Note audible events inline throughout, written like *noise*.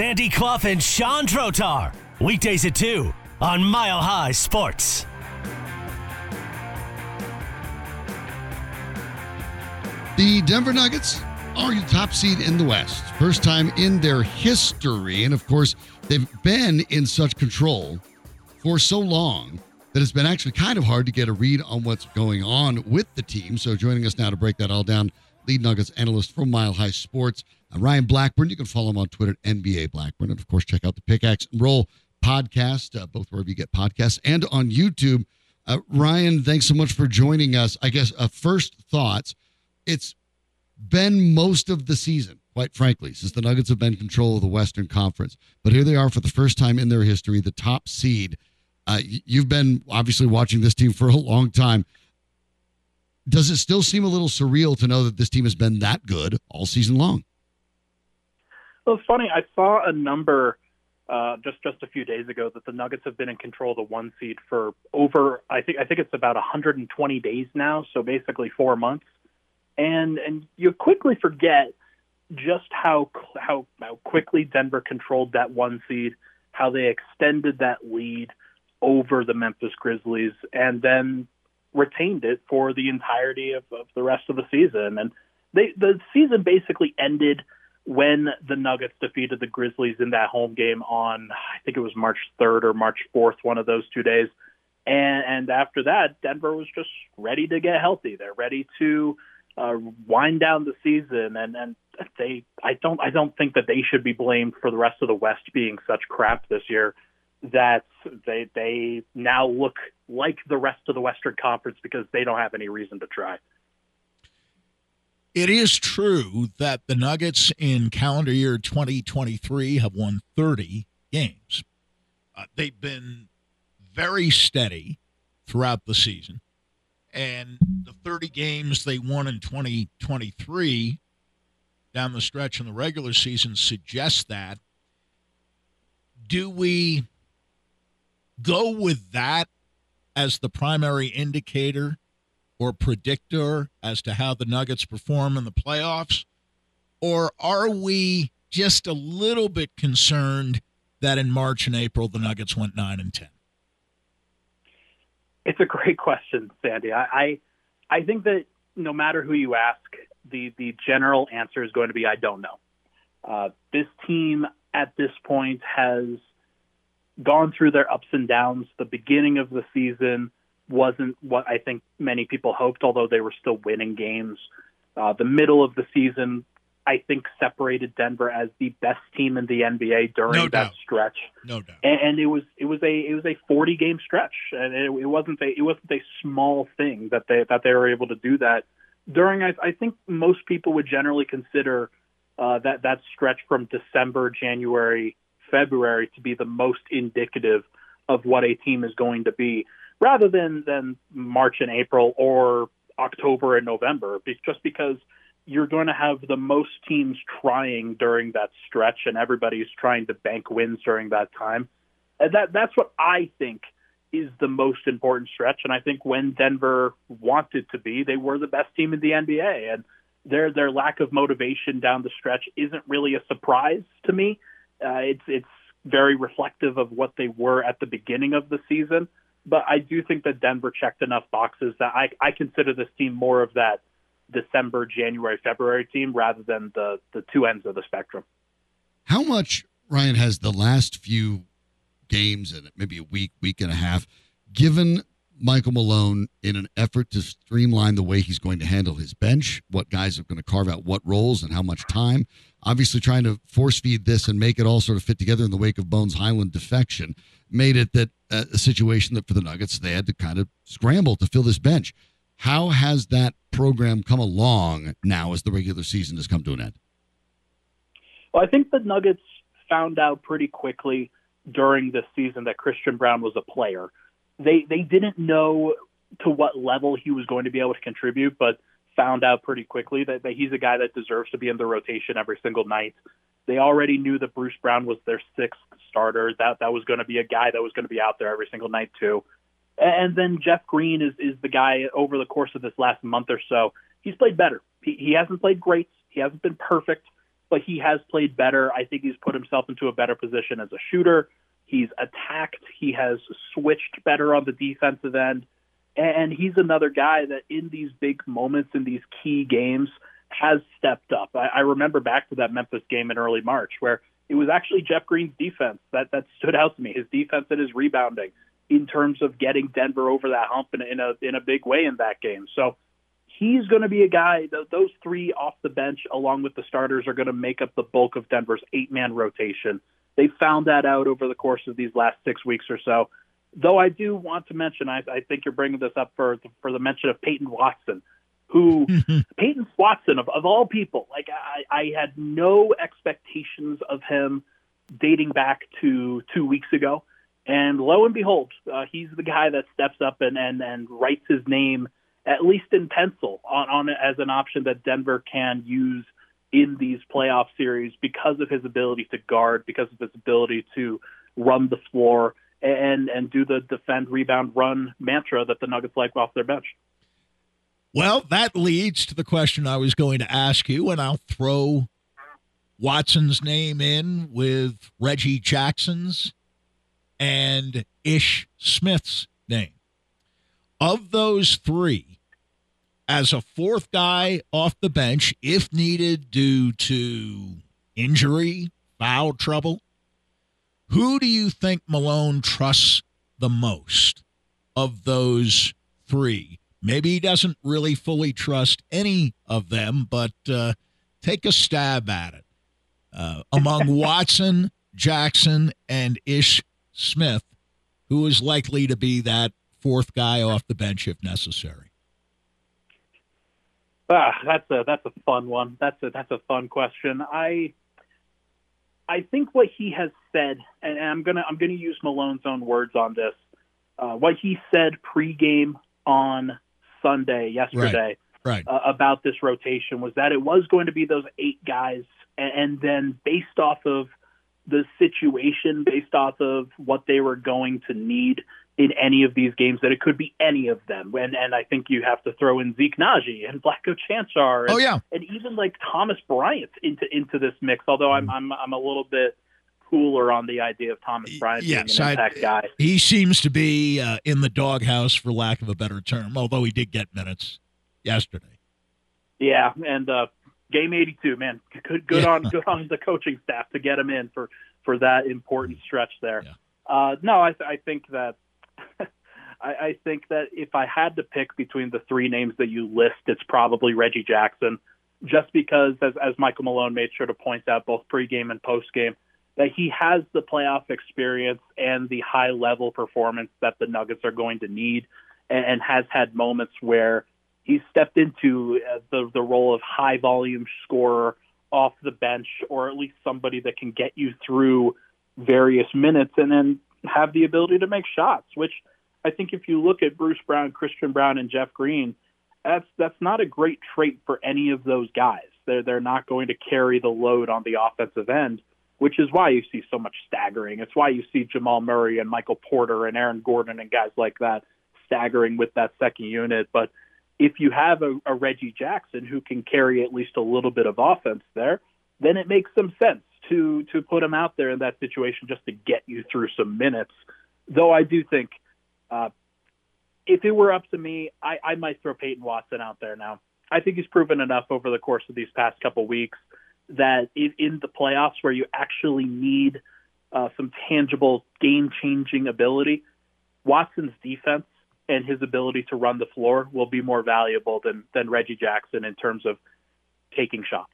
Sandy Clough and Sean Drotar. Weekdays at 2 on Mile High Sports. The Denver Nuggets are the top seed in the West. First time in their history. And of course, they've been in such control for so long that it's been actually kind of hard to get a read on what's going on with the team. So joining us now to break that all down, lead Nuggets analyst from Mile High Sports, uh, Ryan Blackburn. You can follow him on Twitter at NBA Blackburn. And of course, check out the Pickaxe and Roll podcast, uh, both wherever you get podcasts and on YouTube. Uh, Ryan, thanks so much for joining us. I guess uh, first thoughts. It's been most of the season, quite frankly, since the Nuggets have been control of the Western Conference. But here they are for the first time in their history, the top seed. Uh, you've been obviously watching this team for a long time. Does it still seem a little surreal to know that this team has been that good all season long? Well, it's funny. I saw a number uh, just just a few days ago that the Nuggets have been in control of the one seed for over. I think I think it's about 120 days now. So basically four months and and you quickly forget just how how how quickly Denver controlled that one seed, how they extended that lead over the Memphis Grizzlies, and then retained it for the entirety of, of the rest of the season. And they the season basically ended when the Nuggets defeated the Grizzlies in that home game on I think it was March 3rd or March 4th, one of those two days. And and after that, Denver was just ready to get healthy. They're ready to uh, wind down the season, and and they I don't I don't think that they should be blamed for the rest of the West being such crap this year. That they they now look like the rest of the Western Conference because they don't have any reason to try. It is true that the Nuggets in calendar year 2023 have won 30 games. Uh, they've been very steady throughout the season and the 30 games they won in 2023 down the stretch in the regular season suggest that. Do we go with that as the primary indicator or predictor as to how the Nuggets perform in the playoffs? Or are we just a little bit concerned that in March and April the Nuggets went 9 and 10? It's a great question, Sandy. I, I, I think that no matter who you ask, the the general answer is going to be I don't know. Uh, this team at this point has gone through their ups and downs. The beginning of the season wasn't what I think many people hoped, although they were still winning games. Uh, the middle of the season I think separated Denver as the best team in the NBA during no that doubt. stretch. No doubt. And, and it was it was a it was a 40 game stretch, and it, it wasn't a it wasn't a small thing that they that they were able to do that during. I, I think most people would generally consider uh, that that stretch from December, January, February to be the most indicative of what a team is going to be, rather than than March and April or October and November, be- just because you're going to have the most teams trying during that stretch, and everybody's trying to bank wins during that time. And that that's what I think is the most important stretch. And I think when Denver wanted to be, they were the best team in the NBA, and their their lack of motivation down the stretch isn't really a surprise to me. Uh, it's it's very reflective of what they were at the beginning of the season. But I do think that Denver checked enough boxes that I, I consider this team more of that December, January, February team rather than the the two ends of the spectrum. How much Ryan has the last few games and maybe a week, week and a half given Michael Malone in an effort to streamline the way he's going to handle his bench, what guys are going to carve out what roles and how much time. Obviously, trying to force feed this and make it all sort of fit together in the wake of Bones Hyland defection made it that uh, a situation that for the Nuggets they had to kind of scramble to fill this bench. How has that program come along now as the regular season has come to an end? Well, I think the Nuggets found out pretty quickly during the season that Christian Braun was a player. They they didn't know to what level he was going to be able to contribute, but found out pretty quickly that, that he's a guy that deserves to be in the rotation every single night. They already knew that Bruce Brown was their sixth starter. That that was going to be a guy that was going to be out there every single night too. And then Jeff Green is is the guy over the course of this last month or so. He's played better. He, he hasn't played great. He hasn't been perfect, but he has played better. I think he's put himself into a better position as a shooter. He's attacked. He has switched better on the defensive end. And he's another guy that in these big moments, in these key games, has stepped up. I, I remember back to that Memphis game in early March where it was actually Jeff Green's defense that, that stood out to me. His defense and his rebounding in terms of getting Denver over that hump in, in a in a big way in that game. So he's going to be a guy. Those three off the bench, along with the starters, are going to make up the bulk of Denver's eight man rotation. They found that out over the course of these last six weeks or so. Though I do want to mention, I, I think you're bringing this up for for the mention of Peyton Watson, who *laughs* Peyton Watson of, of all people, like I, I had no expectations of him dating back to two weeks ago, and lo and behold, uh, he's the guy that steps up and and and writes his name at least in pencil on on as an option that Denver can use in these playoff series because of his ability to guard, because of his ability to run the floor and and do the defend, rebound, run mantra that the Nuggets like off their bench. Well, that leads to the question I was going to ask you, and I'll throw Watson's name in with Reggie Jackson's and Ish Smith's name. Of those three, as a fourth guy off the bench, if needed due to injury, foul trouble, who do you think Malone trusts the most of those three? Maybe he doesn't really fully trust any of them, but uh, take a stab at it. Uh, among *laughs* Watson, Jackson, and Ish Smith, who is likely to be that fourth guy off the bench if necessary? Ah, that's a that's a fun one. That's a that's a fun question. I I think what he has said, and I'm gonna I'm gonna use Malone's own words on this. Uh, what he said pregame on Sunday yesterday right, right. Uh, about this rotation was that it was going to be those eight guys, and, and then based off of the situation, based off of what they were going to need in any of these games, that it could be any of them. And and I think you have to throw in Zeke Nnaji and Vlatko Cancar, and, oh yeah, and even like Thomas Bryant into into this mix. Although I'm I'm I'm a little bit cooler on the idea of Thomas Bryant yes, being an impact I, guy. He seems to be uh, in the doghouse, for lack of a better term, although he did get minutes yesterday. Yeah, and uh, game 82, man, good good Yeah. on good on the coaching staff to get him in for for that important stretch there. Yeah. Uh, no, I, I think that. I, I think that if I had to pick between the three names that you list, it's probably Reggie Jackson, just because, as, as Michael Malone made sure to point out both pregame and postgame, that he has the playoff experience and the high level performance that the Nuggets are going to need, and, and has had moments where he's stepped into uh, the the role of high volume scorer off the bench, or at least somebody that can get you through various minutes, and then have the ability to make shots. Which I think if you look at Bruce Brown, Christian Braun, and Jeff Green, that's that's not a great trait for any of those guys. They're they're not going to carry the load on the offensive end which is why you see so much staggering. It's why you see Jamal Murray and Michael Porter and Aaron Gordon and guys like that staggering with that second unit. But if you have a, a Reggie Jackson who can carry at least a little bit of offense there, then it makes some sense to to put him out there in that situation just to get you through some minutes. Though I do think uh, if it were up to me, I, I might throw Peyton Watson out there now. I think he's proven enough over the course of these past couple weeks that in, in the playoffs where you actually need uh, some tangible game changing ability, Watson's defense and his ability to run the floor will be more valuable than, than Reggie Jackson in terms of taking shots.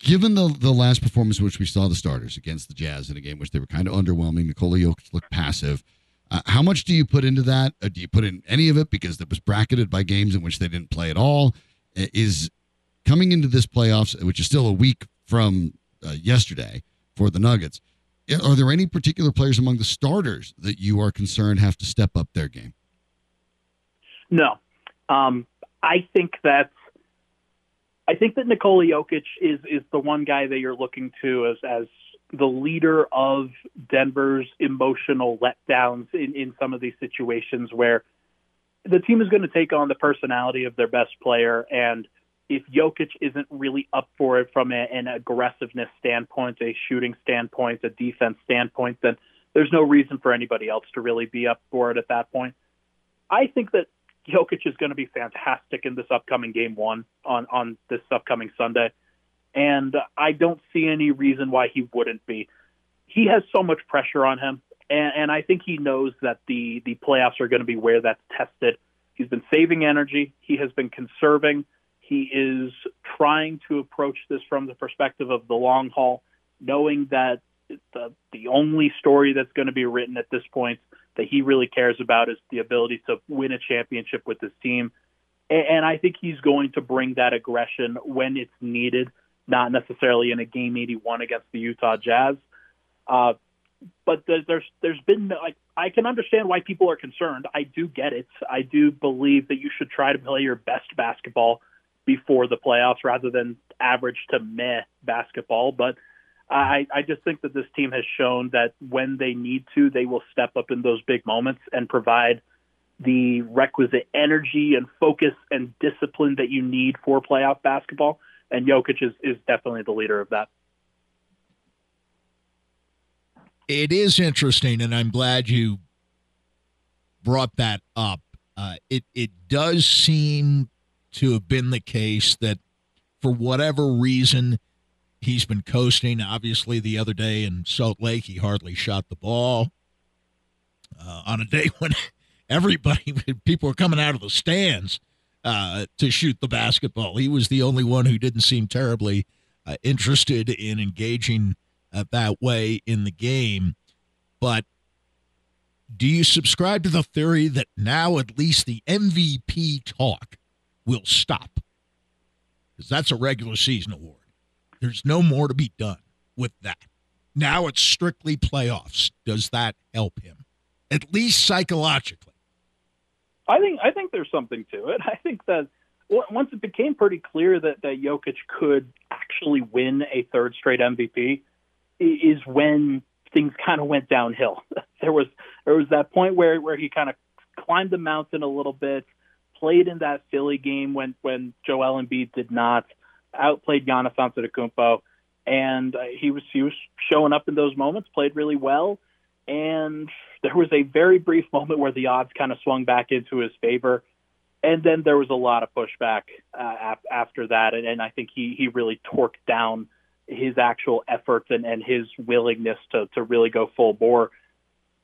Given the the last performance which we saw the starters against the Jazz in a game which they were kind of underwhelming, Nikola Jokic looked passive. Uh, how much do you put into that? Uh, do you put in any of it because it was bracketed by games in which they didn't play at all? Uh, Is coming into this playoffs, which is still a week from uh, yesterday for the Nuggets, are there any particular players among the starters that you are concerned have to step up their game? No, um, I think that I think that Nikola Jokic is is the one guy that you're looking to as as the leader of Denver's emotional letdowns in, in some of these situations where the team is going to take on the personality of their best player and if Jokic isn't really up for it from a, an aggressiveness standpoint, a shooting standpoint, a defense standpoint, then there's no reason for anybody else to really be up for it at that point. I think that Jokic is going to be fantastic in this upcoming game one on, on this upcoming Sunday. And I don't see any reason why he wouldn't be. He has so much pressure on him. And, and I think he knows that the, the playoffs are going to be where that's tested. He's been saving energy. He has been conserving. He is trying to approach this from the perspective of the long haul, knowing that the, the only story that's going to be written at this point that he really cares about is the ability to win a championship with his team. And I think he's going to bring that aggression when it's needed, not necessarily in a game 81 against the Utah Jazz. Uh, but there's there's been like I can understand why people are concerned. I do get it. I do believe that you should try to play your best basketball before the playoffs rather than average to meh basketball. But I, I just think that this team has shown that when they need to, they will step up in those big moments and provide the requisite energy and focus and discipline that you need for playoff basketball. And Jokic is, is definitely the leader of that. It is interesting, and I'm glad you brought that up. Uh, it it does seem to have been the case that, for whatever reason, he's been coasting. Obviously, the other day in Salt Lake, he hardly shot the ball. Uh, on a *laughs* day when everybody, *laughs* people were coming out of the stands uh, to shoot the basketball, he was the only one who didn't seem terribly uh, interested in engaging uh, that way in the game. But do you subscribe to the theory that now at least the MVP talk will stop? Because that's a regular season award. There's no more to be done with that. Now it's strictly playoffs. Does that help him, at least psychologically? I think I think there's something to it. *laughs* I think that once it became pretty clear that that Jokic could actually win a third straight MVP, is when things kind of went downhill. *laughs* there was there was that point where where he kind of climbed the mountain a little bit, played in that Philly game when when Joel Embiid did not, outplayed Giannis Antetokounmpo, and uh, he was he was showing up in those moments, played really well, and there was a very brief moment where the odds kind of swung back into his favor, and then there was a lot of pushback uh, after that, and, and I think he he really torqued down his actual efforts and, and his willingness to to really go full bore.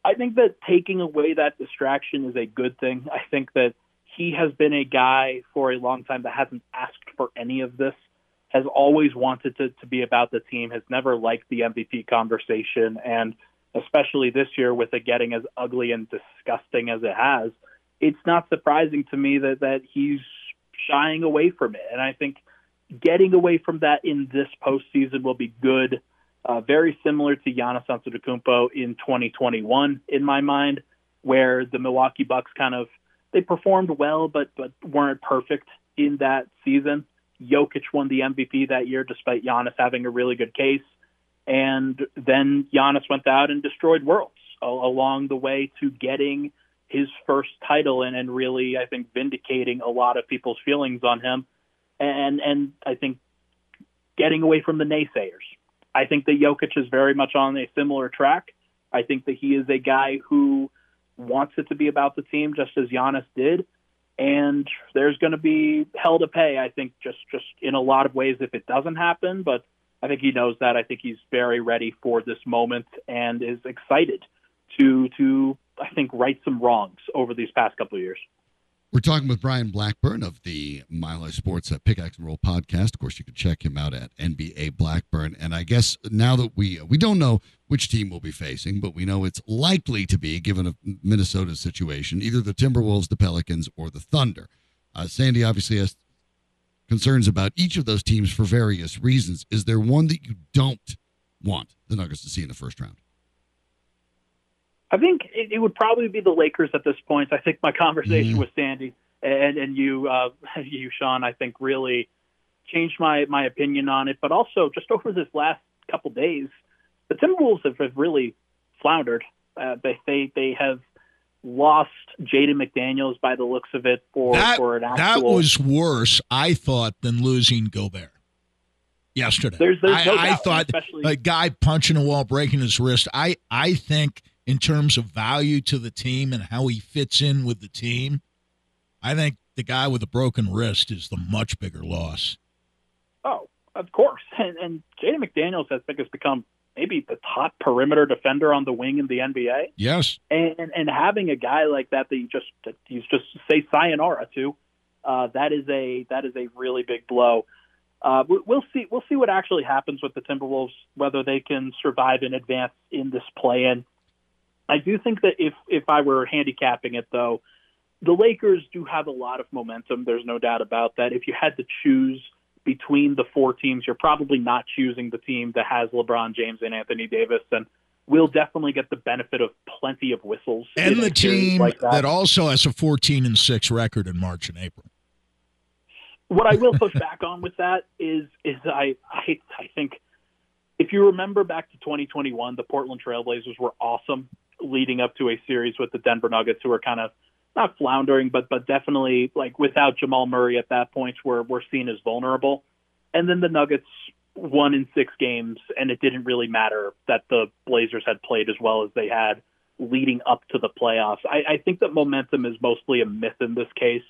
I think that taking away that distraction is a good thing. I think that he has been a guy for a long time that hasn't asked for any of this has always wanted to, to be about the team, has never liked the MVP conversation, and especially this year with it getting as ugly and disgusting as it has, it's not surprising to me that, that he's shying away from it. And I think getting away from that in this postseason will be good. Uh, very similar to Giannis Antetokounmpo in 2021, in my mind, where the Milwaukee Bucks kind of they performed well, but but weren't perfect in that season. Jokic won the MVP that year despite Giannis having a really good case. And then Giannis went out and destroyed worlds along the way to getting his first title and, and really, I think, vindicating a lot of people's feelings on him. And, and I think getting away from the naysayers. I think that Jokic is very much on a similar track. I think that he is a guy who wants it to be about the team just as Giannis did and there's going to be hell to pay. I think just just in a lot of ways if it doesn't happen, but I think he knows that. I think he's very ready for this moment and is excited to to I think right some wrongs over these past couple of years. We're talking with Brian Blackburn of the Mile High Sports uh, Pickaxe and Roll podcast. Of course, you can check him out at NBA Blackburn. And I guess now that we we don't know which team we'll be facing, but we know it's likely to be, given a Minnesota situation, either the Timberwolves, the Pelicans, or the Thunder. Uh, Sandy obviously has concerns about each of those teams for various reasons. Is there one that you don't want the Nuggets to see in the first round? I think it, would probably be the Lakers at this point. I think my conversation mm-hmm. with Sandy and and you, uh, *laughs* you Sean, I think really changed my my opinion on it. But also just over this last couple days, the Timberwolves have, have really floundered. Uh, they they they have lost Jaden McDaniels by the looks of it for, that, for an actual. that was worse, I thought, than losing Gobert yesterday. There's- there's I, no I thought especially- a guy punching a wall, breaking his wrist. I I think in terms of value to the team and how he fits in with the team, I think the guy with a broken wrist is the much bigger loss. Oh, of course. And, and Jaden McDaniels, I think, has become maybe the top perimeter defender on the wing in the NBA. Yes. And, and, having a guy like that that you just that you just say sayonara to, uh, that is a that is a really big blow. Uh, we- we'll see. We'll see what actually happens with the Timberwolves, whether they can survive and advance in this play-in. I do think that if if I were handicapping it, though, the Lakers do have a lot of momentum. There's no doubt about that. If you had to choose between the four teams, you're probably not choosing the team that has LeBron James and Anthony Davis, and we'll definitely get the benefit of plenty of whistles. And the team like that also has a 14 and 6 record in March and April. what I will push back on with that is is I I I think if you remember back to 2021, the Portland Trailblazers were awesome leading up to a series with the Denver Nuggets, who were kind of not floundering, but but definitely like without Jamal Murray at that point, were were seen as vulnerable. And then the Nuggets won in six games, and it didn't really matter that the Blazers had played as well as they had leading up to the playoffs. I, I think that momentum is mostly a myth in this case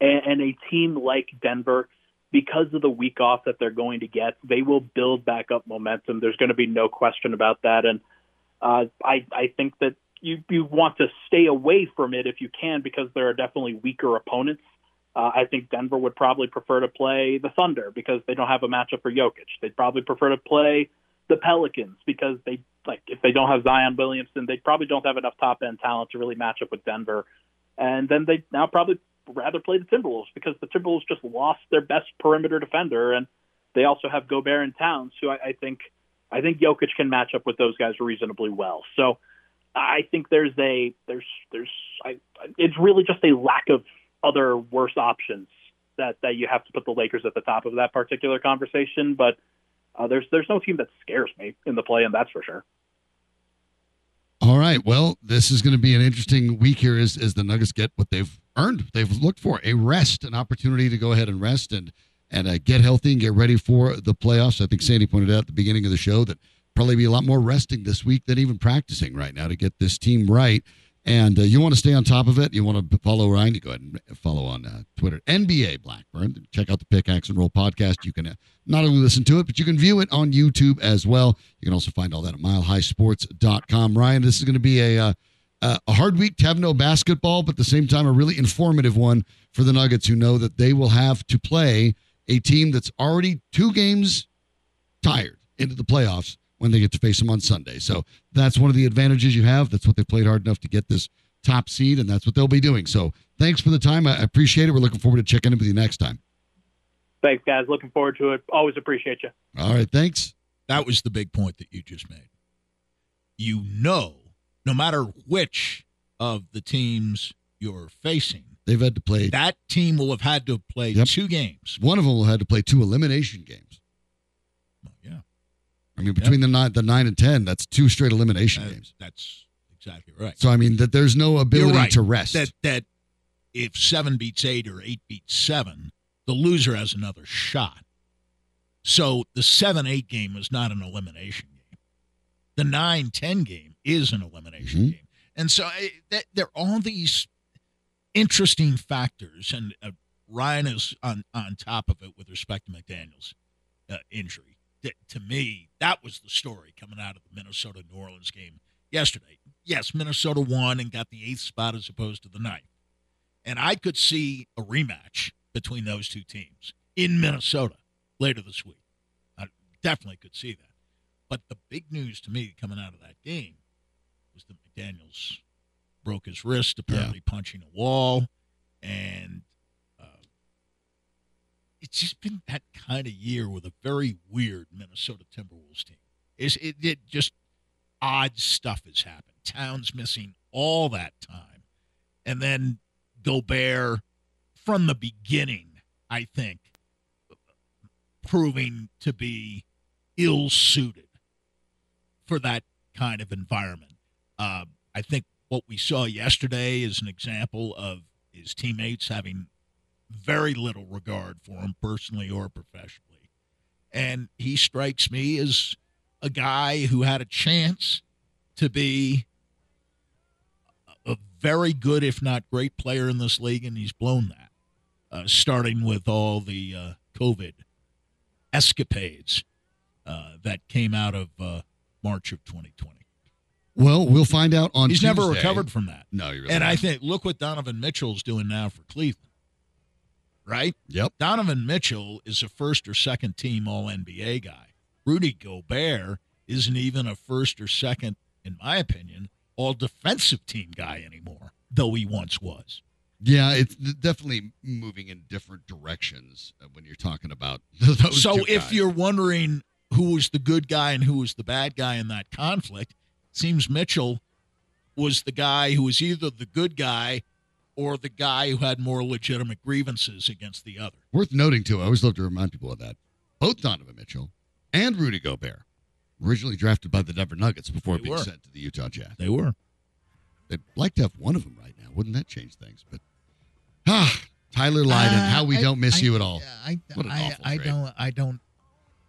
and, and a team like Denver, because of the week off that they're going to get, they will build back up momentum. There's going to be no question about that, and uh, I I think that you you want to stay away from it if you can because there are definitely weaker opponents. Uh, I think Denver would probably prefer to play the Thunder because they don't have a matchup for Jokic. They'd probably prefer to play the Pelicans because they like if they don't have Zion Williamson, they probably don't have enough top end talent to really match up with Denver. And then they now probably rather play the Timberwolves because the Timberwolves just lost their best perimeter defender, and they also have Gobert and Towns, who I, I think I think Jokic can match up with those guys reasonably well. So I think there's a there's there's I, it's really just a lack of other worse options that that you have to put the Lakers at the top of that particular conversation. But uh, there's there's no team that scares me in the play, and that's for sure. All right. Well, this is going to be an interesting week here as, as the Nuggets get what they've earned. They've looked for a rest, an opportunity to go ahead and rest and and uh, get healthy and get ready for the playoffs. I think Sandy pointed out at the beginning of the show that probably be a lot more resting this week than even practicing right now to get this team right. And uh, you want to stay on top of it. You want to follow Ryan. Go ahead and follow on uh, Twitter, NBA Blackburn. Check out the Pickaxe and Roll podcast. You can uh, not only listen to it, but you can view it on YouTube as well. You can also find all that at milehighsports.com. Ryan, this is going to be a uh, a hard week to have no basketball, but at the same time, a really informative one for the Nuggets who know that they will have to play a team that's already two games tired into the playoffs when they get to face them on Sunday. So that's one of the advantages you have. That's what they played hard enough to get this top seed, and that's what they'll be doing. So thanks for the time. I appreciate it. We're looking forward to checking in with you next time. Thanks, guys. Looking forward to it. Always appreciate you. All right. Thanks. That was the big point that you just made. You know, no matter which of the teams you're facing, They've had to play. that team will have had to play Yep. two games. One of them will have to play two elimination games. I mean, between the nine, the nine and ten, that's two straight elimination games. that's exactly right. So I mean, that there's no ability right. to rest. That that if seven beats eight or eight beats seven, the loser has another shot. So the seven eight game is not an elimination game. The nine ten game is an elimination Mhm. game, and so I, that, there are all these interesting factors, and uh, Ryan is on on top of it with respect to McDaniel's uh, injury. That, to me, that was the story coming out of the Minnesota New Orleans game yesterday. Yes, Minnesota won and got the eighth spot as opposed to the ninth. And I could see a rematch between those two teams in Minnesota later this week. I definitely could see that. But the big news to me coming out of that game was that McDaniels broke his wrist, apparently punching a wall. And it's just been that kind of year with a very weird Minnesota Timberwolves team. Is it, it just odd stuff has happened. Towns missing all that time. And then Gobert from the beginning, I think, proving to be ill suited for that kind of environment. Uh, I think what we saw yesterday is an example of his teammates having very little regard for him personally or professionally. And he strikes me as a guy who had a chance to be a very good, if not great, player in this league, and he's blown that. Uh, starting with all the uh, COVID escapades uh, that came out of uh, March of 2020. Well, we'll find out on. He's never recovered from that. No, you're. really. And I think look what Donovan Mitchell's doing now for Cleveland. Right? Yep. Donovan Mitchell is a first or second team All NBA guy. Rudy Gobert isn't even a first or second, in my opinion, All Defensive team guy anymore, though he once was. Yeah, it's definitely moving in different directions uh, when you're talking about *laughs* those. so if guys. you're wondering who was the good guy and who was the bad guy in that conflict, it seems Mitchell was the guy who was either the good guy or the guy who had more legitimate grievances against the other. worth noting too, I always love to remind people of that. Both Donovan Mitchell and Rudy Gobert, originally drafted by the Denver Nuggets before They being were. sent to the Utah Jazz. They were. They'd like to have one of them right now. Wouldn't that change things? But ah, Tyler Lydon, Uh, how we I- don't miss I- you at all. I, What an I, awful I trade. don't. I don't.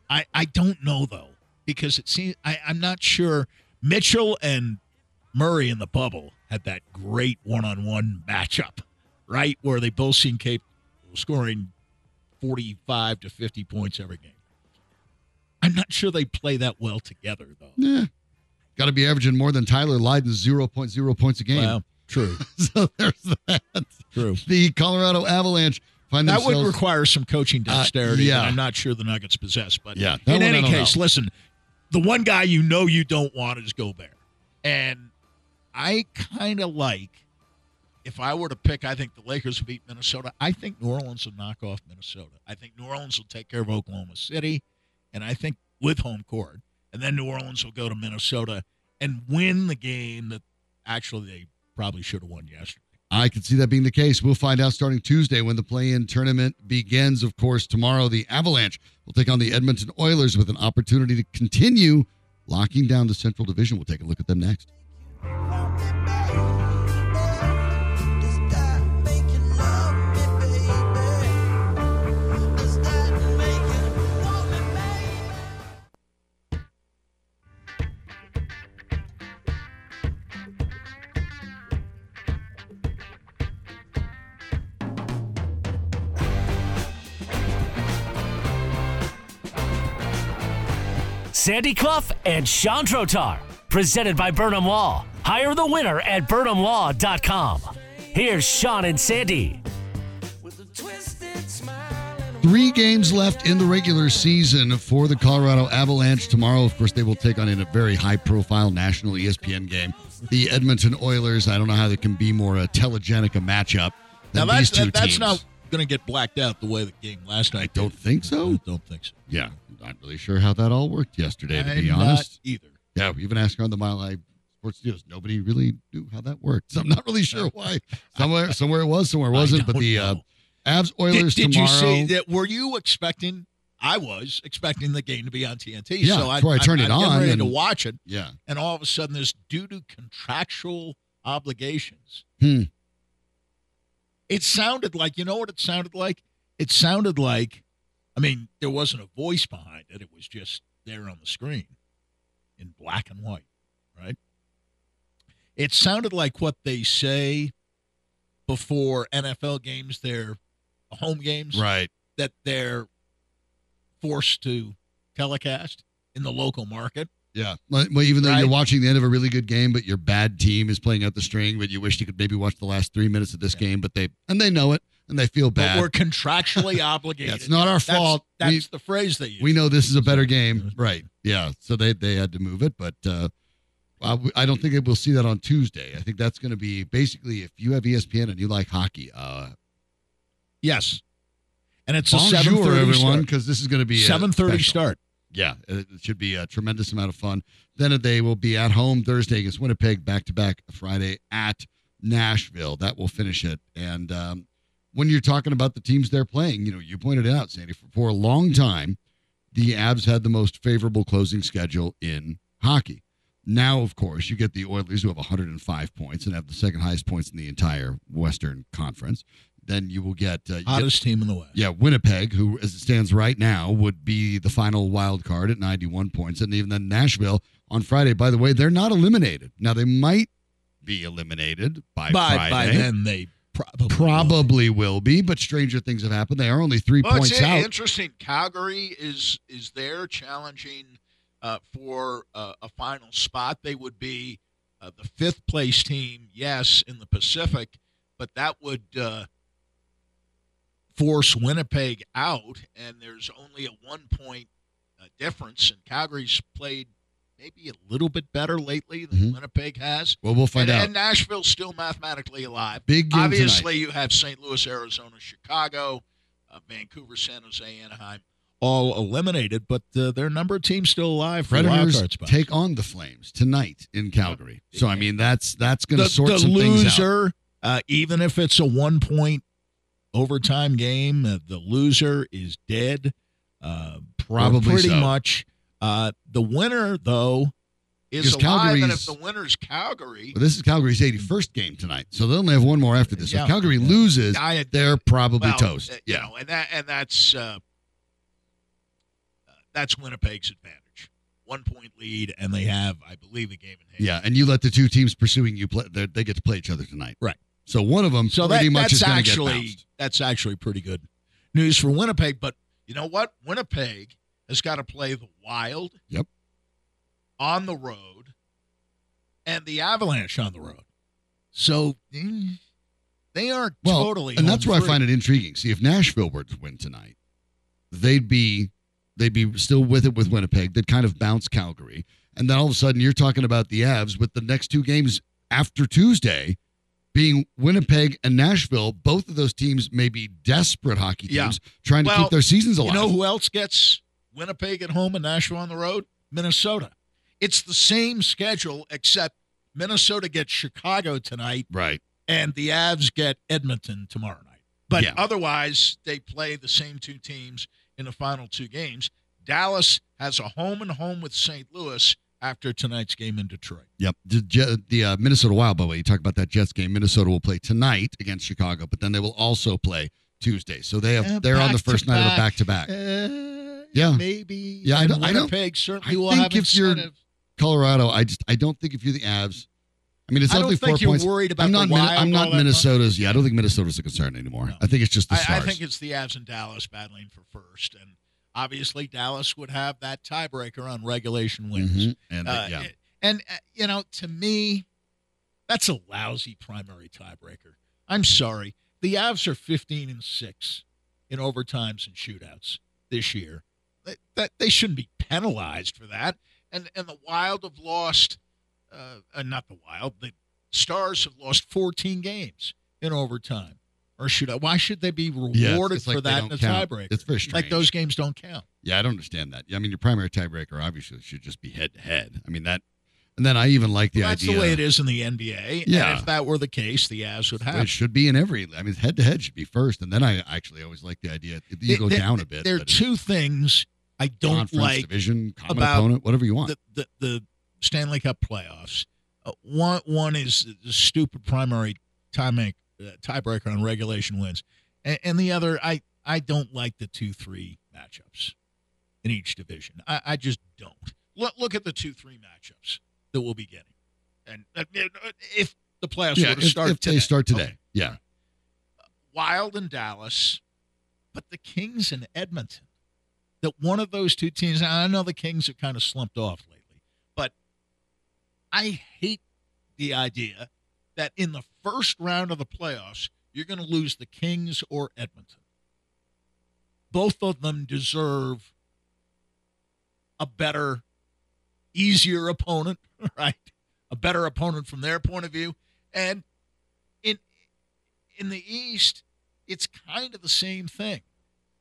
I, I don't know though because it seems I, I'm not sure. Mitchell and Murray in the bubble had that great one-on-one matchup, right, where they both seem capable of scoring 45 to 50 points every game. I'm not sure they play that well together though. Yeah, got to be averaging more than Tyler Lydon's 0.0 points a game. Well, true, *laughs* so there's that. true. The Colorado Avalanche find That would require some coaching Uh, dexterity yeah. I'm not sure the Nuggets possess. But Yeah, in one any case, know. listen, the one guy you know you don't want is Gobert. And I kind of like, if I were to pick, I think the Lakers will beat Minnesota. I think New Orleans will knock off Minnesota. I think New Orleans will take care of Oklahoma City. And I think with home court. And then New Orleans will go to Minnesota and win the game that actually they probably should have won yesterday. I could see that being the case. We'll find out starting Tuesday when the play-in tournament begins. Of course, tomorrow the Avalanche will take on the Edmonton Oilers with an opportunity to continue locking down the Central Division. We'll take a look at them next. Sandy Clough and Sean Drotar, presented by Burnham Law. Hire the winner at burnhamlaw.com. Here's Sean and Sandy. Three games left in the regular season for the Colorado Avalanche. Tomorrow, of course, they will take on in a very high-profile national E ESPN game the Edmonton Oilers. I don't know how there can be more uh, telegenic a matchup than now, that's, these two that- that's teams. not going to get blacked out the way the game last night. I don't did. think so. I don't think so. Yeah, I'm not really sure how that all worked yesterday, to I'm be not honest. either. Yeah, we even asked her on the Mile High Sports News. Nobody really knew how that worked. So I'm not really sure why. *laughs* Somewhere, somewhere it was, somewhere it wasn't. But the uh. Avs Oilers did, did tomorrow. you see that? Were you expecting? I was expecting the game to be on TNT. Yeah, so why I turned it I'm getting on and- to watch it, Yeah, and all of a sudden, this due to contractual obligations. Hmm. It sounded like you know what it sounded like. It sounded like, I mean, there wasn't a voice behind it. It was just there on the screen, in black and white? It sounded like what they say before NFL games, their home games right. that they're forced to telecast in the local market. Yeah. Well, even though you're watching the end of a really good game, but your bad team is playing out the string, but you wish you could maybe watch the last three minutes of this game, but they and they know it and they feel bad. But we're contractually *laughs* obligated. Yeah, it's not our That's- fault. That's We- the phrase they use. we know this is a better game, right? Yeah. So they they had to move it, but uh, I I don't think we'll see that on Tuesday. I think that's going to be basically if you have ESPN and you like hockey, uh, yes, and it's a seven bonjour thirty everyone, because this is going to be Seven thirty start. Yeah, it it should be a tremendous amount of fun. Then they will be at home Thursday against Winnipeg, back to back Friday at Nashville. That will finish it. And um, when you're talking about the teams they're playing, you know, you pointed it out, Sandy, for, for a long time, the Avs had the most favorable closing schedule in hockey. Now, of course, you get the Oilers who have 105 points and have the second highest points in the entire Western Conference. Then you will get uh, you get- Hottest team in the West. yeah, Winnipeg, who as it stands right now would be the final wild card at 91 points, and even then Nashville on Friday. By the way, they're not eliminated. Now they might be eliminated by, By, Friday. by then, they probably will. Probably will be, but stranger things have happened. They are only three Well, points i- out. interesting. Calgary is is there challenging uh, for uh, a final spot. They would be uh, the fifth place team, yes, in the Pacific, but that would uh, force Winnipeg out, and there's only a one point uh, difference. And Calgary's played maybe a little bit better lately than Mhm. Winnipeg has. Well, we'll find and, out. and Nashville's still mathematically alive. Big game Obviously, you have St. Louis, Arizona, Chicago, uh, Vancouver, San Jose, Anaheim, all eliminated, but uh, their number of teams still alive for wild Predators card take on the Flames tonight in Calgary. So I mean, that's that's going to sort the some things out. loser, uh, even if it's a one point overtime game, uh, the loser is dead. Uh, Probably pretty so. much. Uh, the winner, though, is Because alive, and if the winner's Calgary, Well, this is Calgary's 81st game tonight, so they only have one more after this. Yeah. if Calgary loses, I, they're probably well, toast. uh, You Yeah, know, and that and that's that's Winnipeg's advantage. One point lead, and they have, I believe, a game in hand. yeah, and you let the two teams pursuing you play; they they get to play each other tonight. Right. So one of them So pretty that, much is going to get actually bounced. that's actually pretty good news for Winnipeg. But you know what? Winnipeg has got to play the Wild. Yep. On the road, and the Avalanche on the road. So they aren't Well, totally. and that's where I find it intriguing. See, if Nashville were to win tonight, they'd be they'd be still with it with Winnipeg. They'd kind of bounce Calgary, and then all of a sudden you're talking about the Avs with the next two games after Tuesday being Winnipeg and Nashville. Both of those teams may be desperate hockey Yeah. teams trying to Well, keep their seasons alive. You know who else gets Winnipeg at home and Nashville on the road? Minnesota. It's the same schedule, except Minnesota gets Chicago tonight, right? and the Avs get Edmonton tomorrow night. But Yeah. otherwise, they play the same two teams in the final two games. Dallas has a home and home with St. Louis after tonight's game in Detroit. Yep. The, the uh, Minnesota Wild, by the way, you talk about that Jets game. Minnesota will play tonight against Chicago, but then they will also play Tuesday. So they have Uh, they're on the first night of the back back-to-back. to back. Uh, Yeah. maybe. Yeah, I don't- I don't- certainly I will think have if you're-. Colorado, I just I don't think if you're the Avs, I mean it's I only don't four think you're points. worried about I'm the not Wild I'm not. Minnesota's. Yeah, I don't think Minnesota's a concern anymore. No. I think it's just the I, I think it's the Avs and Dallas battling for first, and obviously Dallas would have that tiebreaker on regulation wins. Mhm. And Uh, yeah, and uh, you know, to me, that's a lousy primary tiebreaker. I'm sorry, the Avs are 15 and six in overtimes and shootouts this year. That, that they shouldn't be penalized for that. And and the Wild have lost, uh, uh, not the Wild, the Stars have lost 14 games in overtime or shootout. Why should they be Yeah, rewarded it's for that in a count. tiebreaker? It's very strange. like those games don't count. yeah, I don't understand that. I mean, your primary tiebreaker obviously should just be head to head. I mean that, and then I even like the Well, that's idea. the way it is in the NBA. Yeah. And if that were the case, the Avs would have. It should be in every. I mean, head to head should be first, and then I actually always like the idea. You go There- down a bit. There are two things I don't like division, common about opponent, whatever you want. the, the the Stanley Cup playoffs. Uh, one one is the stupid primary tie make, uh, tiebreaker on regulation wins, and, and the other I I don't like the two three matchups in each division. I, I just don't. Look look at the two three matchups that we'll be getting, and uh, if the playoffs yeah, were to if, start if today, they start today, Okay. yeah. Wild and Dallas, but the Kings and Edmonton. That one of those two teams, and I know the Kings have kind of slumped off lately, I hate the idea that in the first round of the playoffs, you're going to lose the Kings or Edmonton. Both of them deserve a better, easier opponent, *laughs* right? A better opponent from their point of view. And in in the East, it's kind of the same thing.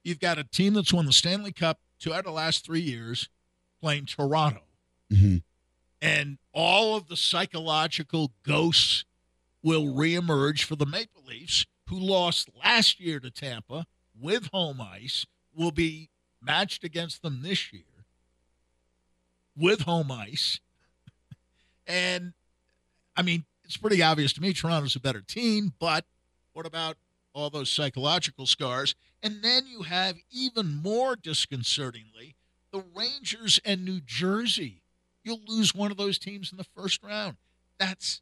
You've got a team that's won the Stanley Cup two out of the last three years playing Toronto. hmm And all of the psychological ghosts will reemerge for the Maple Leafs, who lost last year to Tampa with home ice, will be matched against them this year with home ice. *laughs* And I mean, it's pretty obvious to me Toronto's a better team, but what about all those psychological scars? And then you have even more disconcertingly the Rangers and New Jersey. You'll lose one of those teams in the first round. That's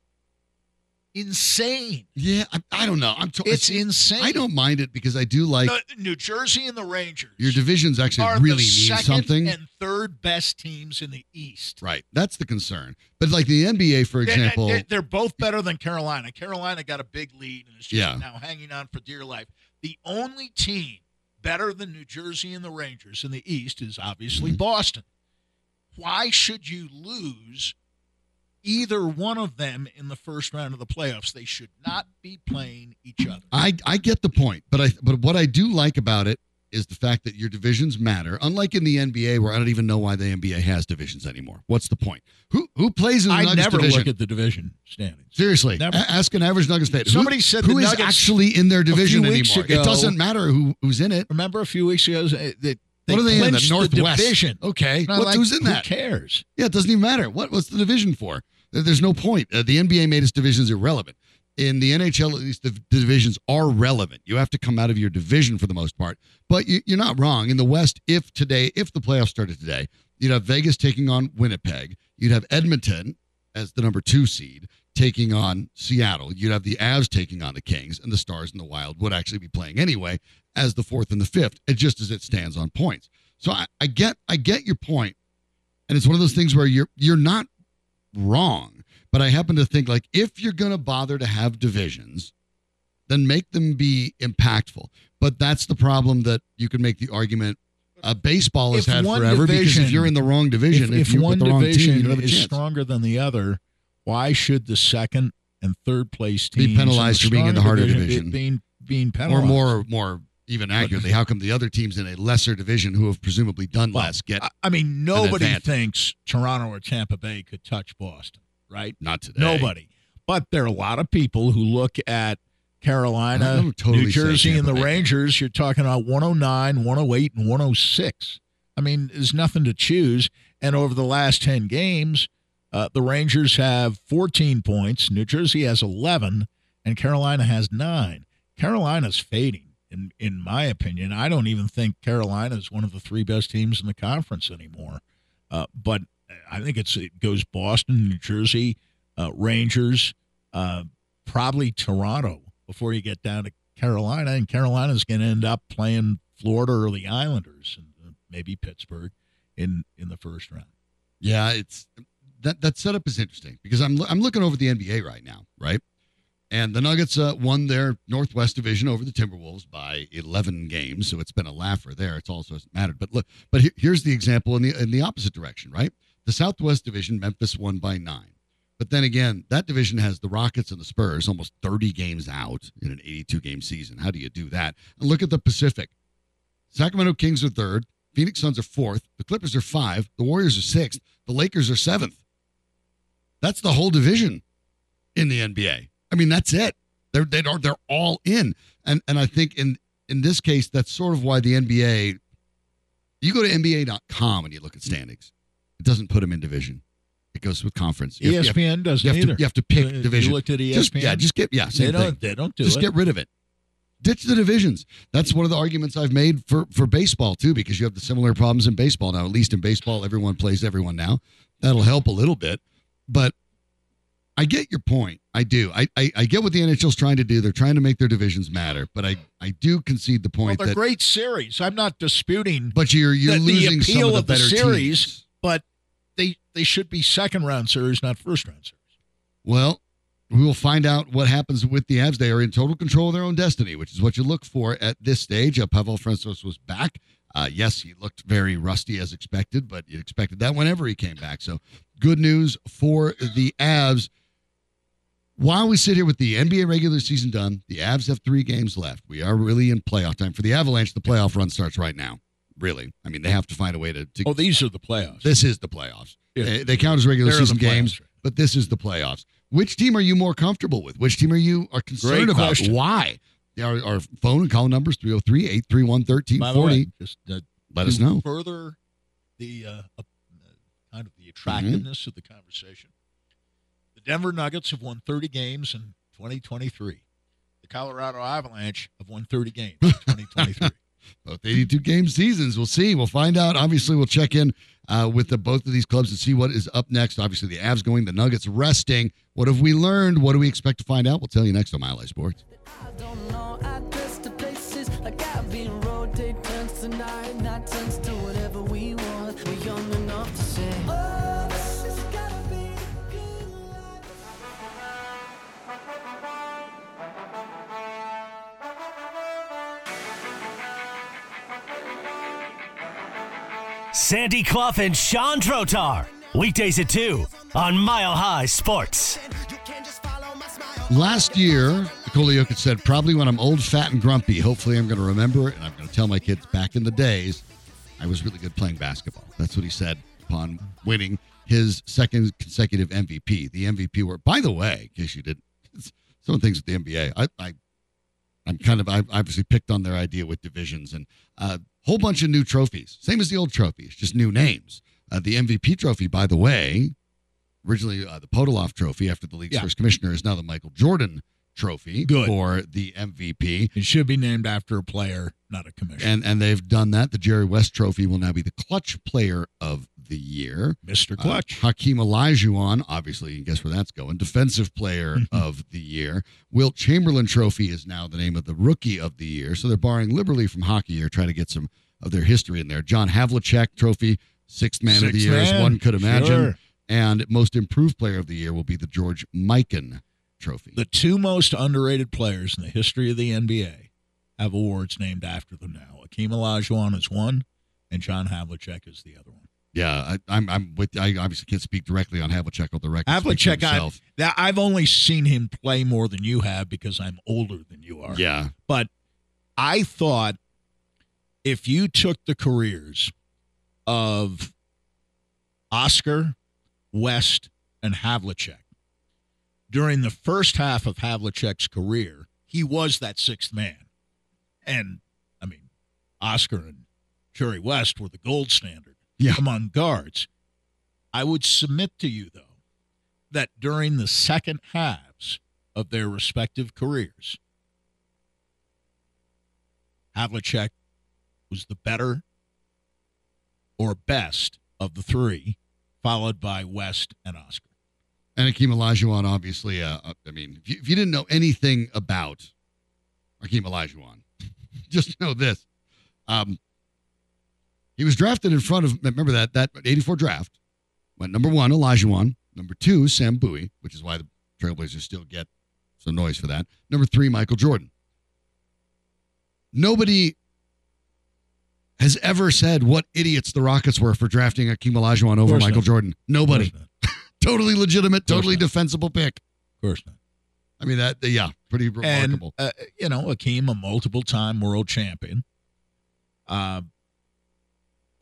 insane. Yeah, I, I don't know. I'm. T- It's insane. I don't mind it because I do like The New Jersey and the Rangers your divisions actually really mean something. and third best teams in the East. Right. That's the concern. But like the NBA, for example, they're, they're both better than Carolina. Carolina got a big lead and is just Yeah. now hanging on for dear life. The only team better than New Jersey and the Rangers in the East is obviously Mm-hmm. Boston. Why should you lose either one of them in the first round of the playoffs? They should not be playing each other. I I get the point, but I but what I do like about it is the fact that your divisions matter. Unlike in the NBA, where I don't even know why the NBA has divisions anymore. What's the point? Who who plays in the I Nuggets never division? look at the division standings. Seriously, Never. ask an average Nuggets fan. Who- Somebody said who the is Nuggets actually in their division anymore. ago- it doesn't matter who who's in it. Remember a few weeks ago that they what are they in the Northwest? division. Okay, And like, who's in who cares? Yeah, it doesn't even matter. What what's the division for? There's no point. Uh, the NBA made its divisions irrelevant. In the NHL, at least the, the divisions are relevant. You have to come out of your division for the most part. But you, you're not wrong. In the West, if today, if the playoffs started today, you'd have Vegas taking on Winnipeg. You'd have Edmonton as the number two seed taking on Seattle. You'd have the Avs taking on the Kings, and the Stars and the Wild would actually be playing anyway as the fourth and the fifth, just as it stands on points. So I, I get I get your point, and it's one of those things where you're you're not wrong, but I happen to think like if you're going to bother to have divisions, then make them be impactful. But that's the problem that you can make the argument. Uh, baseball has If had forever because if you're in the wrong division, if, if, if you one the wrong division team, you don't have a is stronger than the other, why should the second and third place teams Be penalized for being in the harder be- division. being being penalized or more, more even accurately, how come the other teams in a lesser division who have presumably done Well, less get I- mean, nobody thinks Toronto or Tampa Bay could touch Boston, right? not today? Nobody. But there are a lot of people who look at Carolina, totally New Jersey, and the Bay. Rangers. You're talking about 109, 108, and 106. I mean, there's nothing to choose. And over the last 10 games, uh, the Rangers have 14 points, New Jersey has 11, and Carolina has nine. Carolina's fading, in, in my opinion. I don't even think Carolina is one of the three best teams in the conference anymore. Uh, but I think it's it goes Boston, New Jersey, uh, Rangers, uh, probably Toronto before you get down to Carolina, and Carolina's going to end up playing Florida or the Islanders, and uh, maybe Pittsburgh in in the first round. Yeah, it's that that setup is interesting because I'm I'm looking over the NBA right now, right? And the Nuggets uh, won their Northwest Division over the Timberwolves by 11 games, so it's been a laugher there. It's also hasn't mattered. But look, but he- here's the example in the in the opposite direction, right? The Southwest Division, Memphis won by nine. But then again, that division has the Rockets and the Spurs almost 30 games out in an 82 game season. How do you do that? And look at the Pacific. Sacramento Kings are third. Phoenix Suns are fourth. The Clippers are five. The Warriors are sixth. The Lakers are seventh. That's the whole division in the NBA. I mean, that's it. They're they are they're all in, and and I think in in this case, that's sort of why the NBA. You go to NBA.com and you look at standings. It doesn't put them in division. It goes with conference. You you have- ESPN doesn't you have, either. to, you have to pick Uh, division. You looked at ESPN. Just, yeah, just get yeah, they same don't. thing. They don't do Just it. get rid of it. Ditch the divisions. That's one of the arguments I've made for for baseball too, because you have the similar problems in baseball now. At least in baseball, everyone plays everyone now. That'll help a little bit, but I get your point. I do. I I, I get what the NHL's trying to do. They're trying to make their divisions matter, but I I do concede the well, point they're that. great series. I'm not disputing, But you're you're the- the losing some appeal of the of the better series. teams. but they they should be second round series, not first round series. Well, we will find out what happens with the Avs. They are in total control of their own destiny, which is what you look for at this stage. Uh, Pavel Francouz was back. Uh, yes, he looked very rusty as expected, but you expected that whenever he came back. So good news for the Avs. While we sit here with the NBA regular season done, the Avs have three games left. We are really in playoff time. For the Avalanche, the playoff run starts right now. Really. I mean, they have to find a way to. to Oh, these are the playoffs. this is the playoffs. Yeah. They, they count as regular They're season games but this is the playoffs. Which team are you more comfortable with? Which team are you are concerned Great about? question. Why? Our, our phone and call numbers 303 831 By the way, 1340. just uh, Let us know. Further the uh, uh, kind of Mm-hmm. the attractiveness of the conversation. The Denver Nuggets have won 30 games in 2023. The Colorado Avalanche have won 30 games in 2023. *laughs* both 82 game seasons. We'll see. We'll find out. Obviously, we'll check in uh, with the, both of these clubs and see what is up next. Obviously, the Avs going, the Nuggets resting. What have we learned? What do we expect to find out? We'll tell you next on Mile High Sports. Sandy Clough and Sean Drotar. Weekdays at 2 on Mile High Sports. Last year, Nikola Jokic said, probably when I'm old, fat, and grumpy, hopefully I'm going to remember it and I'm going to tell my kids back in the days I was really good playing basketball. That's what he said upon winning his second consecutive MVP. The MVP were, by the way, in case you didn't, *laughs* some of the things with the NBA, I, I I'm kind of I obviously picked on their idea with divisions and uh, whole bunch of new trophies, same as the old trophies, just new names. Uh, the MVP trophy, by the way, originally uh, the Podoloff Trophy after the league's Yeah. first commissioner is now the Michael Jordan Trophy Good. for the MVP. it should be named after a player, not a commissioner. And and they've done that. The Jerry West Trophy will now be the Clutch Player of the Year. Mr. Uh, Clutch. Hakeem Olajuwon, obviously, you guess where that's going. Defensive Player *laughs* of the Year. Wilt Chamberlain Trophy is now the name of the Rookie of the Year. So they're borrowing liberally from hockey or trying to get some of their history in there. John Havlicek Trophy, Sixth Man of the Sixth Year, as one could imagine. Sure. And Most Improved Player of the Year will be the George Mikan Trophy. The two most underrated players in the history of the NBA have awards named after them now. Akeem Olajuwon is one, and John Havlicek is the other one. Yeah, I, I'm, I'm with. I obviously can't speak directly on Havlicek or the record. Havlicek, I, himself. that- I've only seen him play more than you have because I'm older than you are. Yeah, But I thought if you took the careers of Oscar, West, and Havlicek during the first half of Havlicek's career, he was that sixth man. And I mean, Oscar and Jerry West were the gold standard Yeah. among guards. I would submit to you, though, that during the second halves of their respective careers, Havlicek was the better or best of the three, followed by West and Oscar. And Akeem Olajuwon, obviously, uh, uh, I mean, if you, if you didn't know anything about Akeem Olajuwon, *laughs* just know this. Um, he was drafted in front of, remember that, that 84 draft, went number one, Elijah Olajuwon, number two, Sam Bowie, which is why the Trailblazers still get some noise for that. Number three, Michael Jordan. Nobody has ever said what idiots the Rockets were for drafting Akeem Olajuwon over Michael not. Jordan. Nobody *laughs* Of course not. totally legitimate, totally not. defensible pick. Of course not. I mean that, yeah, pretty And remarkable. uh, you know, Akeem, a multiple-time world champion. Uh,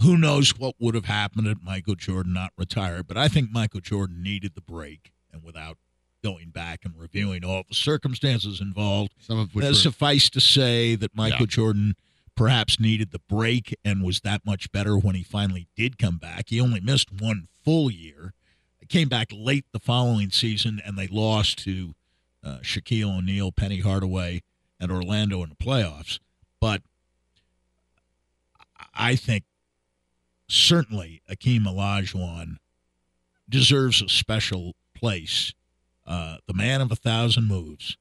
who knows what would have happened had Michael Jordan not retired? But I think Michael Jordan needed the break, and without going back and reviewing all the circumstances involved, Some of which Uh, were, suffice to say that Michael Yeah. Jordan perhaps needed the break and was that much better when he finally did come back. He only missed one full year. He came back late the following season, and they lost to uh, Shaquille O'Neal, Penny Hardaway, and Orlando in the playoffs. But I think certainly Akeem Olajuwon deserves a special place. Uh, the man of a thousand moves,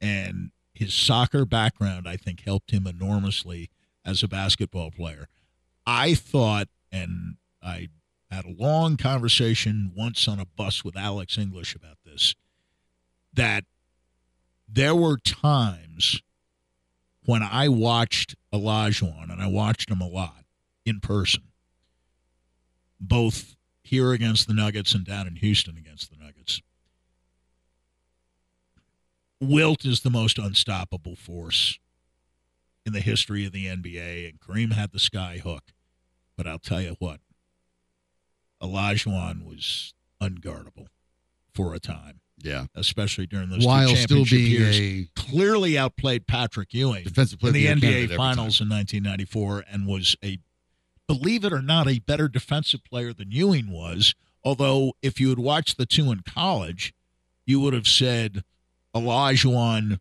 and his soccer background, I think, helped him enormously as a basketball player. I thought, and I had a long conversation once on a bus with Alex English about this, that there were times when I watched Olajuwon, and I watched him a lot in person, both here against the Nuggets and down in Houston against the Nuggets. Wilt is the most unstoppable force in the history of the NBA, and Kareem had the sky hook. But I'll tell you what, Olajuwon was unguardable for a time, yeah, especially during those while two still championship being years. a Clearly outplayed Patrick Ewing defensive player in the the NBA candidate. Finals in 1994 and was a, believe it or not, a better defensive player than Ewing was. Although, if you had watched the two in college, you would have said Olajuwon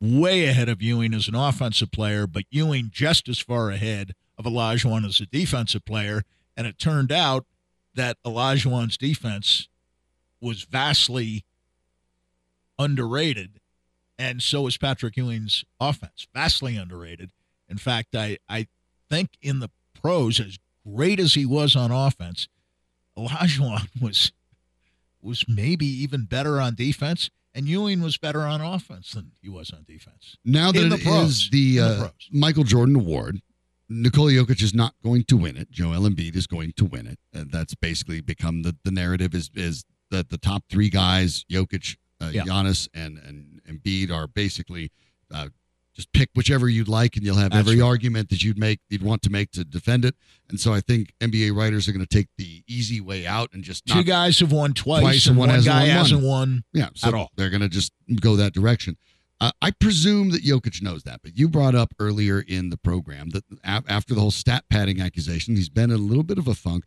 way ahead of Ewing as an offensive player, but Ewing just as far ahead of Olajuwon as a defensive player. And it turned out that Olajuwon's defense was vastly underrated, and so is Patrick Ewing's offense, vastly underrated. In fact, I, I think in the pros, as great as he was on offense, Olajuwon *laughs* was was maybe even better on defense, and Ewing was better on offense than he was on defense. Now that In it the pros. is the, In the uh. Michael Jordan Award, Nikola Jokic is not going to win it. Joel Embiid is going to win it. and that's basically become the, the narrative is is that the top three guys, Jokic, uh, Yeah. Giannis, and and Embiid, are basically uh, just pick whichever you'd like, and you'll have That's every right. argument that you'd make you'd want to make to defend it. And so I think NBA writers are going to take the easy way out and just Two guys have won twice, Twice and and one, one hasn't guy won hasn't won. Yeah, so at all. They're going to just go that direction. Uh, I presume that Jokic knows that, but you brought up earlier in the program that after the whole stat padding accusation, he's been in a little bit of a funk.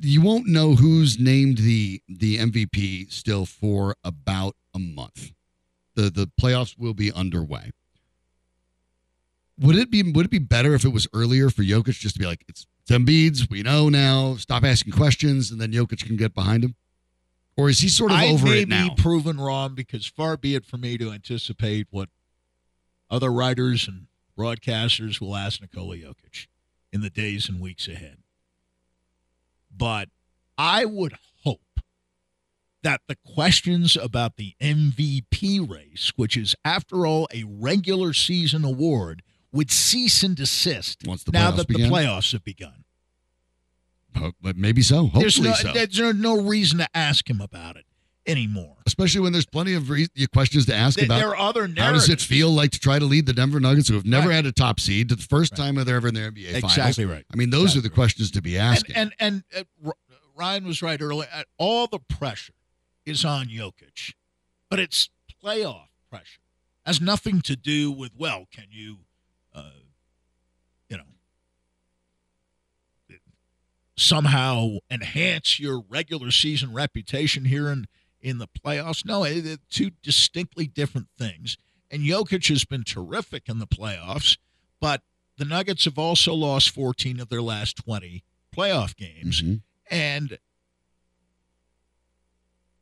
You won't know who's named the the MVP still for about a month. The The playoffs will be underway. Would it be would it be better if it was earlier for Jokic just to be like it's, it's Embiid's, we know now, stop asking questions, and then Jokic can get behind him? Or is he sort of I over may it now? be proven wrong because far be it for me to anticipate what other writers and broadcasters will ask Nikola Jokic in the days and weeks ahead. But I would hope that the questions about the MVP race, which is after all a regular season award, would cease and desist Once the now playoffs that begin? the playoffs have begun. Ho- but maybe so. Hopefully There's no, so. there's no, reason to ask him about it anymore. Especially when there's plenty of re- questions to ask about. there are other narratives. How does it feel like to try to lead the Denver Nuggets, who have never Right. had a top seed, to the first Right. time they're ever in the NBA Finals? Exactly right. I mean, those are the Exactly right. questions to be And asking. and and uh, Ryan was right earlier. All the pressure is on Jokic, but it's playoff pressure. Has nothing to do with well, can you, uh, you know, somehow enhance your regular season reputation here in in the playoffs? No, it, it- two distinctly different things. And Jokic has been terrific in the playoffs, but the Nuggets have also lost 14 of their last 20 playoff games. Mhm. And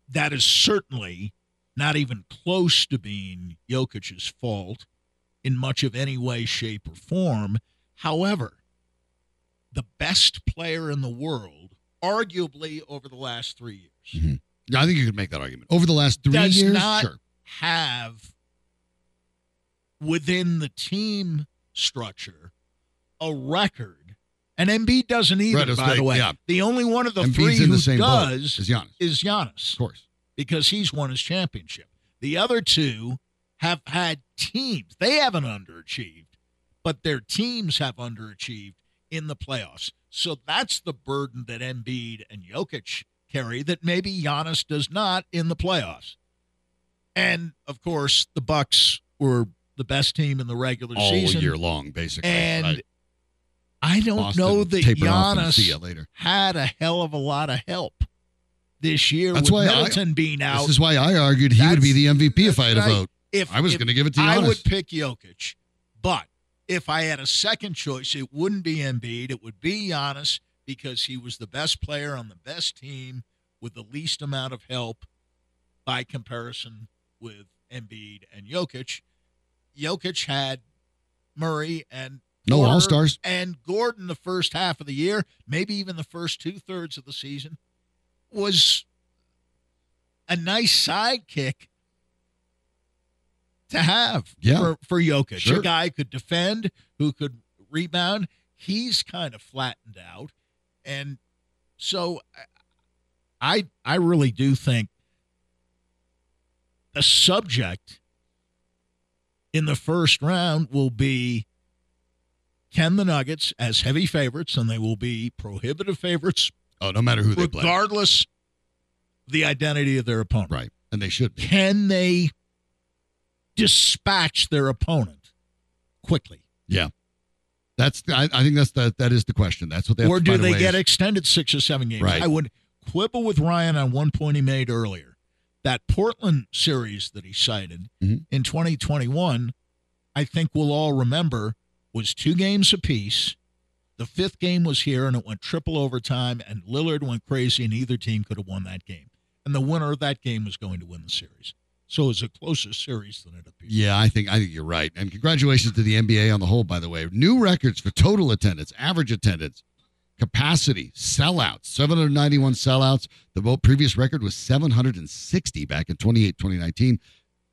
that is certainly not even close to being Jokic's fault in much of any way, shape, or form. However, the best player in the world, arguably over the last three years, Mhm. Yeah, I think you could make that argument. Over the last three Does years, not- sure. have within the team structure a record. And Embiid doesn't either, Right, I was by the way. yeah. The only one of the Embiid's three who the does as Giannis, is Giannis of course. because he's won his championship. The other two have had teams. They haven't underachieved, but their teams have underachieved in the playoffs. So that's the burden that Embiid and Jokic carry that maybe Giannis does not in the playoffs. And of course, the Bucks were the best team in the regular All season. All year long, basically. and right. I don't Boston know that tapered off and see Giannis had a hell of a lot of help this year That's with why I- Middleton being out. This is why I argued he would be the MVP if I had a right. vote. if I was going to give it to you, I would pick Jokic, but if I had a second choice, it wouldn't be Embiid. It would be Giannis because he was the best player on the best team with the least amount of help by comparison with Embiid and Jokic. Jokic had Murray and No All-Stars. and Gordon the first half of the year, maybe even the first two thirds of the season, was a nice sidekick to have Yeah. for, for Jokic. Sure. A guy who could defend, who could rebound. He's kind of flattened out. And so I I really do think the subject in the first round will be can the Nuggets, as heavy favorites, and they will be prohibitive favorites, Oh, no matter who they play. regardless the identity of their opponent. Right. And they should be. Can they dispatch their opponent quickly? Yeah, that's I, I think that's the, that is the question. That's what they have or to do they get is- extended six or seven games? Right. I would quibble with Ryan on one point he made earlier. That Portland series that he cited Mhm. in 2021, I think we'll all remember, was two games apiece. The fifth game was here, and it went triple overtime, and Lillard went crazy, and either team could have won that game. And the winner of that game was going to win the series. So it was a closer series than it appeared. Yeah, I think I think you're right. And congratulations to the NBA on the whole, by the way. New records for total attendance, average attendance, capacity, sellouts, 791 sellouts. The previous record was 760 back in 28 2019.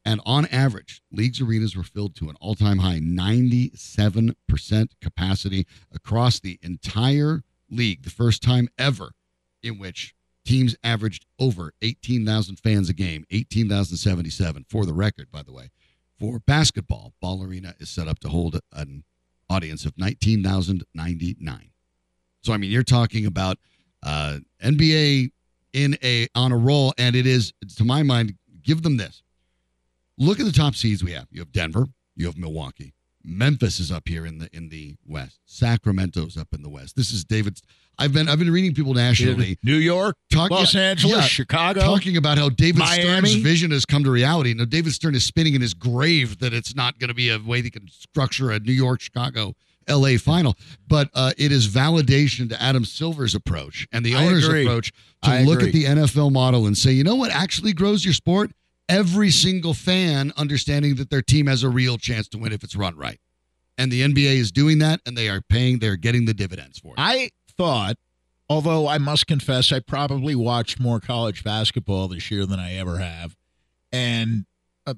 And on average, leagues arenas were filled to an all-time high 97% capacity across the entire league. The first time ever in which teams averaged over 18,000 fans a game, 18,077 for the record, by the way. For basketball, Ball Arena is set up to hold an audience of 19,099. So I mean, you're talking about uh, NBA in a on a roll, and it is to my mind. Give them this. Look at the top seeds we have. You have Denver. You have Milwaukee. Memphis is up here in the in the West. Sacramento's up in the West. This is David's. I've been I've been reading people nationally New York, talk, Los yeah, Angeles, yeah, Chicago. talking about how David Miami. Stern's vision has come to reality. Now David Stern is spinning in his grave that it's not going to be a way they can structure a New York, Chicago, L.A. final, but uh, it is validation to Adam Silver's approach and the I owner's agree. approach to I look agree. at the NFL model and say, you know what actually grows your sport? Every single fan understanding that their team has a real chance to win if it's run right. And the NBA is doing that, and they are paying, they're getting the dividends for it. I thought, although I must confess, I probably watched more college basketball this year than I ever have. And uh,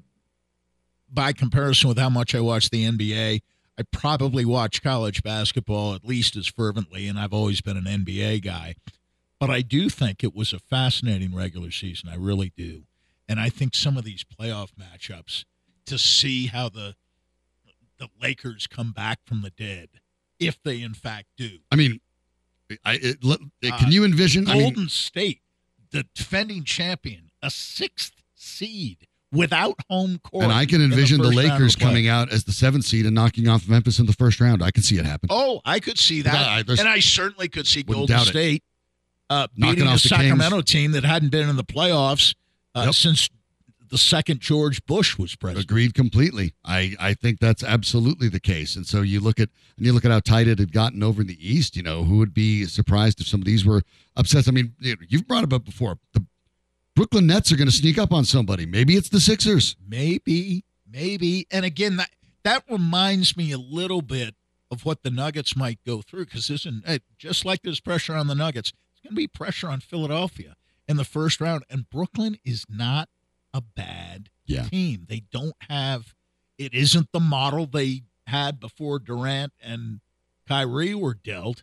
by comparison with how much I watch the NBA, I probably watch college basketball at least as fervently, and I've always been an NBA guy. But I do think it was a fascinating regular season. I really do. And I think some of these playoff matchups to see how the the Lakers come back from the dead, if they in fact do. I mean, I, it, can Uh, you envision? I mean, Golden State, the defending champion, a sixth seed without home court. And I can envision the, of Lakers coming out as the seventh seed and knocking off Memphis in the first round. I can see it happen. Oh, I could see that, I- and I certainly could see Golden. State uh, Knocking beating a the Kings. Sacramento team that hadn't been in the playoffs uh, Yep. since the second George Bush was president. Agreed completely. I, I think that's absolutely the case. And so you look at and you look at how tight it had gotten over in the East. You know, who would be surprised if some of these were upsets? I mean, you know, you've brought it up before. The Brooklyn Nets are going to sneak up on somebody. Maybe it's the Sixers. Maybe, maybe. And again, that that reminds me a little bit of what the Nuggets might go through because isn't just like there's pressure on the Nuggets, it's going to be pressure on Philadelphia in the first round. And Brooklyn is not a bad Yeah. team. They don't have. It isn't the model they had before Durant and Kyrie were dealt,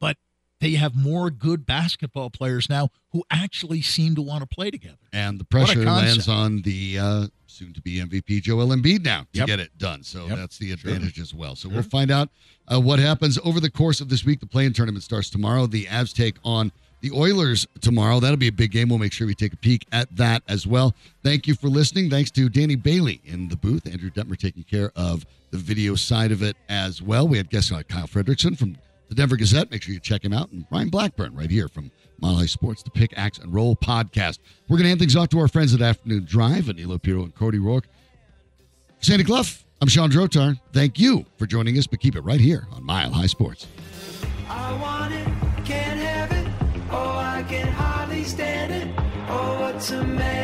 but they have more good basketball players now who actually seem to want to play together. And the pressure lands on the uh, soon to be MVP Joel Embiid now to Yep. get it done. So Yep. that's the Sure. advantage as well. So Sure. we'll find out uh, what happens over the course of this week. The play-in tournament starts tomorrow. The Avs take on the Oilers tomorrow. That'll be a big game. We'll make sure we take a peek at that as well. Thank you for listening. Thanks to Danny Bailey in the booth, Andrew Detmer taking care of the video side of it as well. We had guests like Kyle Fredrickson from the Denver Gazette. Make sure you check him out. And Ryan Blackburn right here from Mile High Sports, the Pick, Axe, and Roll podcast. We're going to hand things off to our friends at Afternoon Drive, Anilo Piro and Cody Rourke. Sandy Clough, I'm Sean Drotar. Thank you for joining us, but keep it right here on Mile High Sports. I want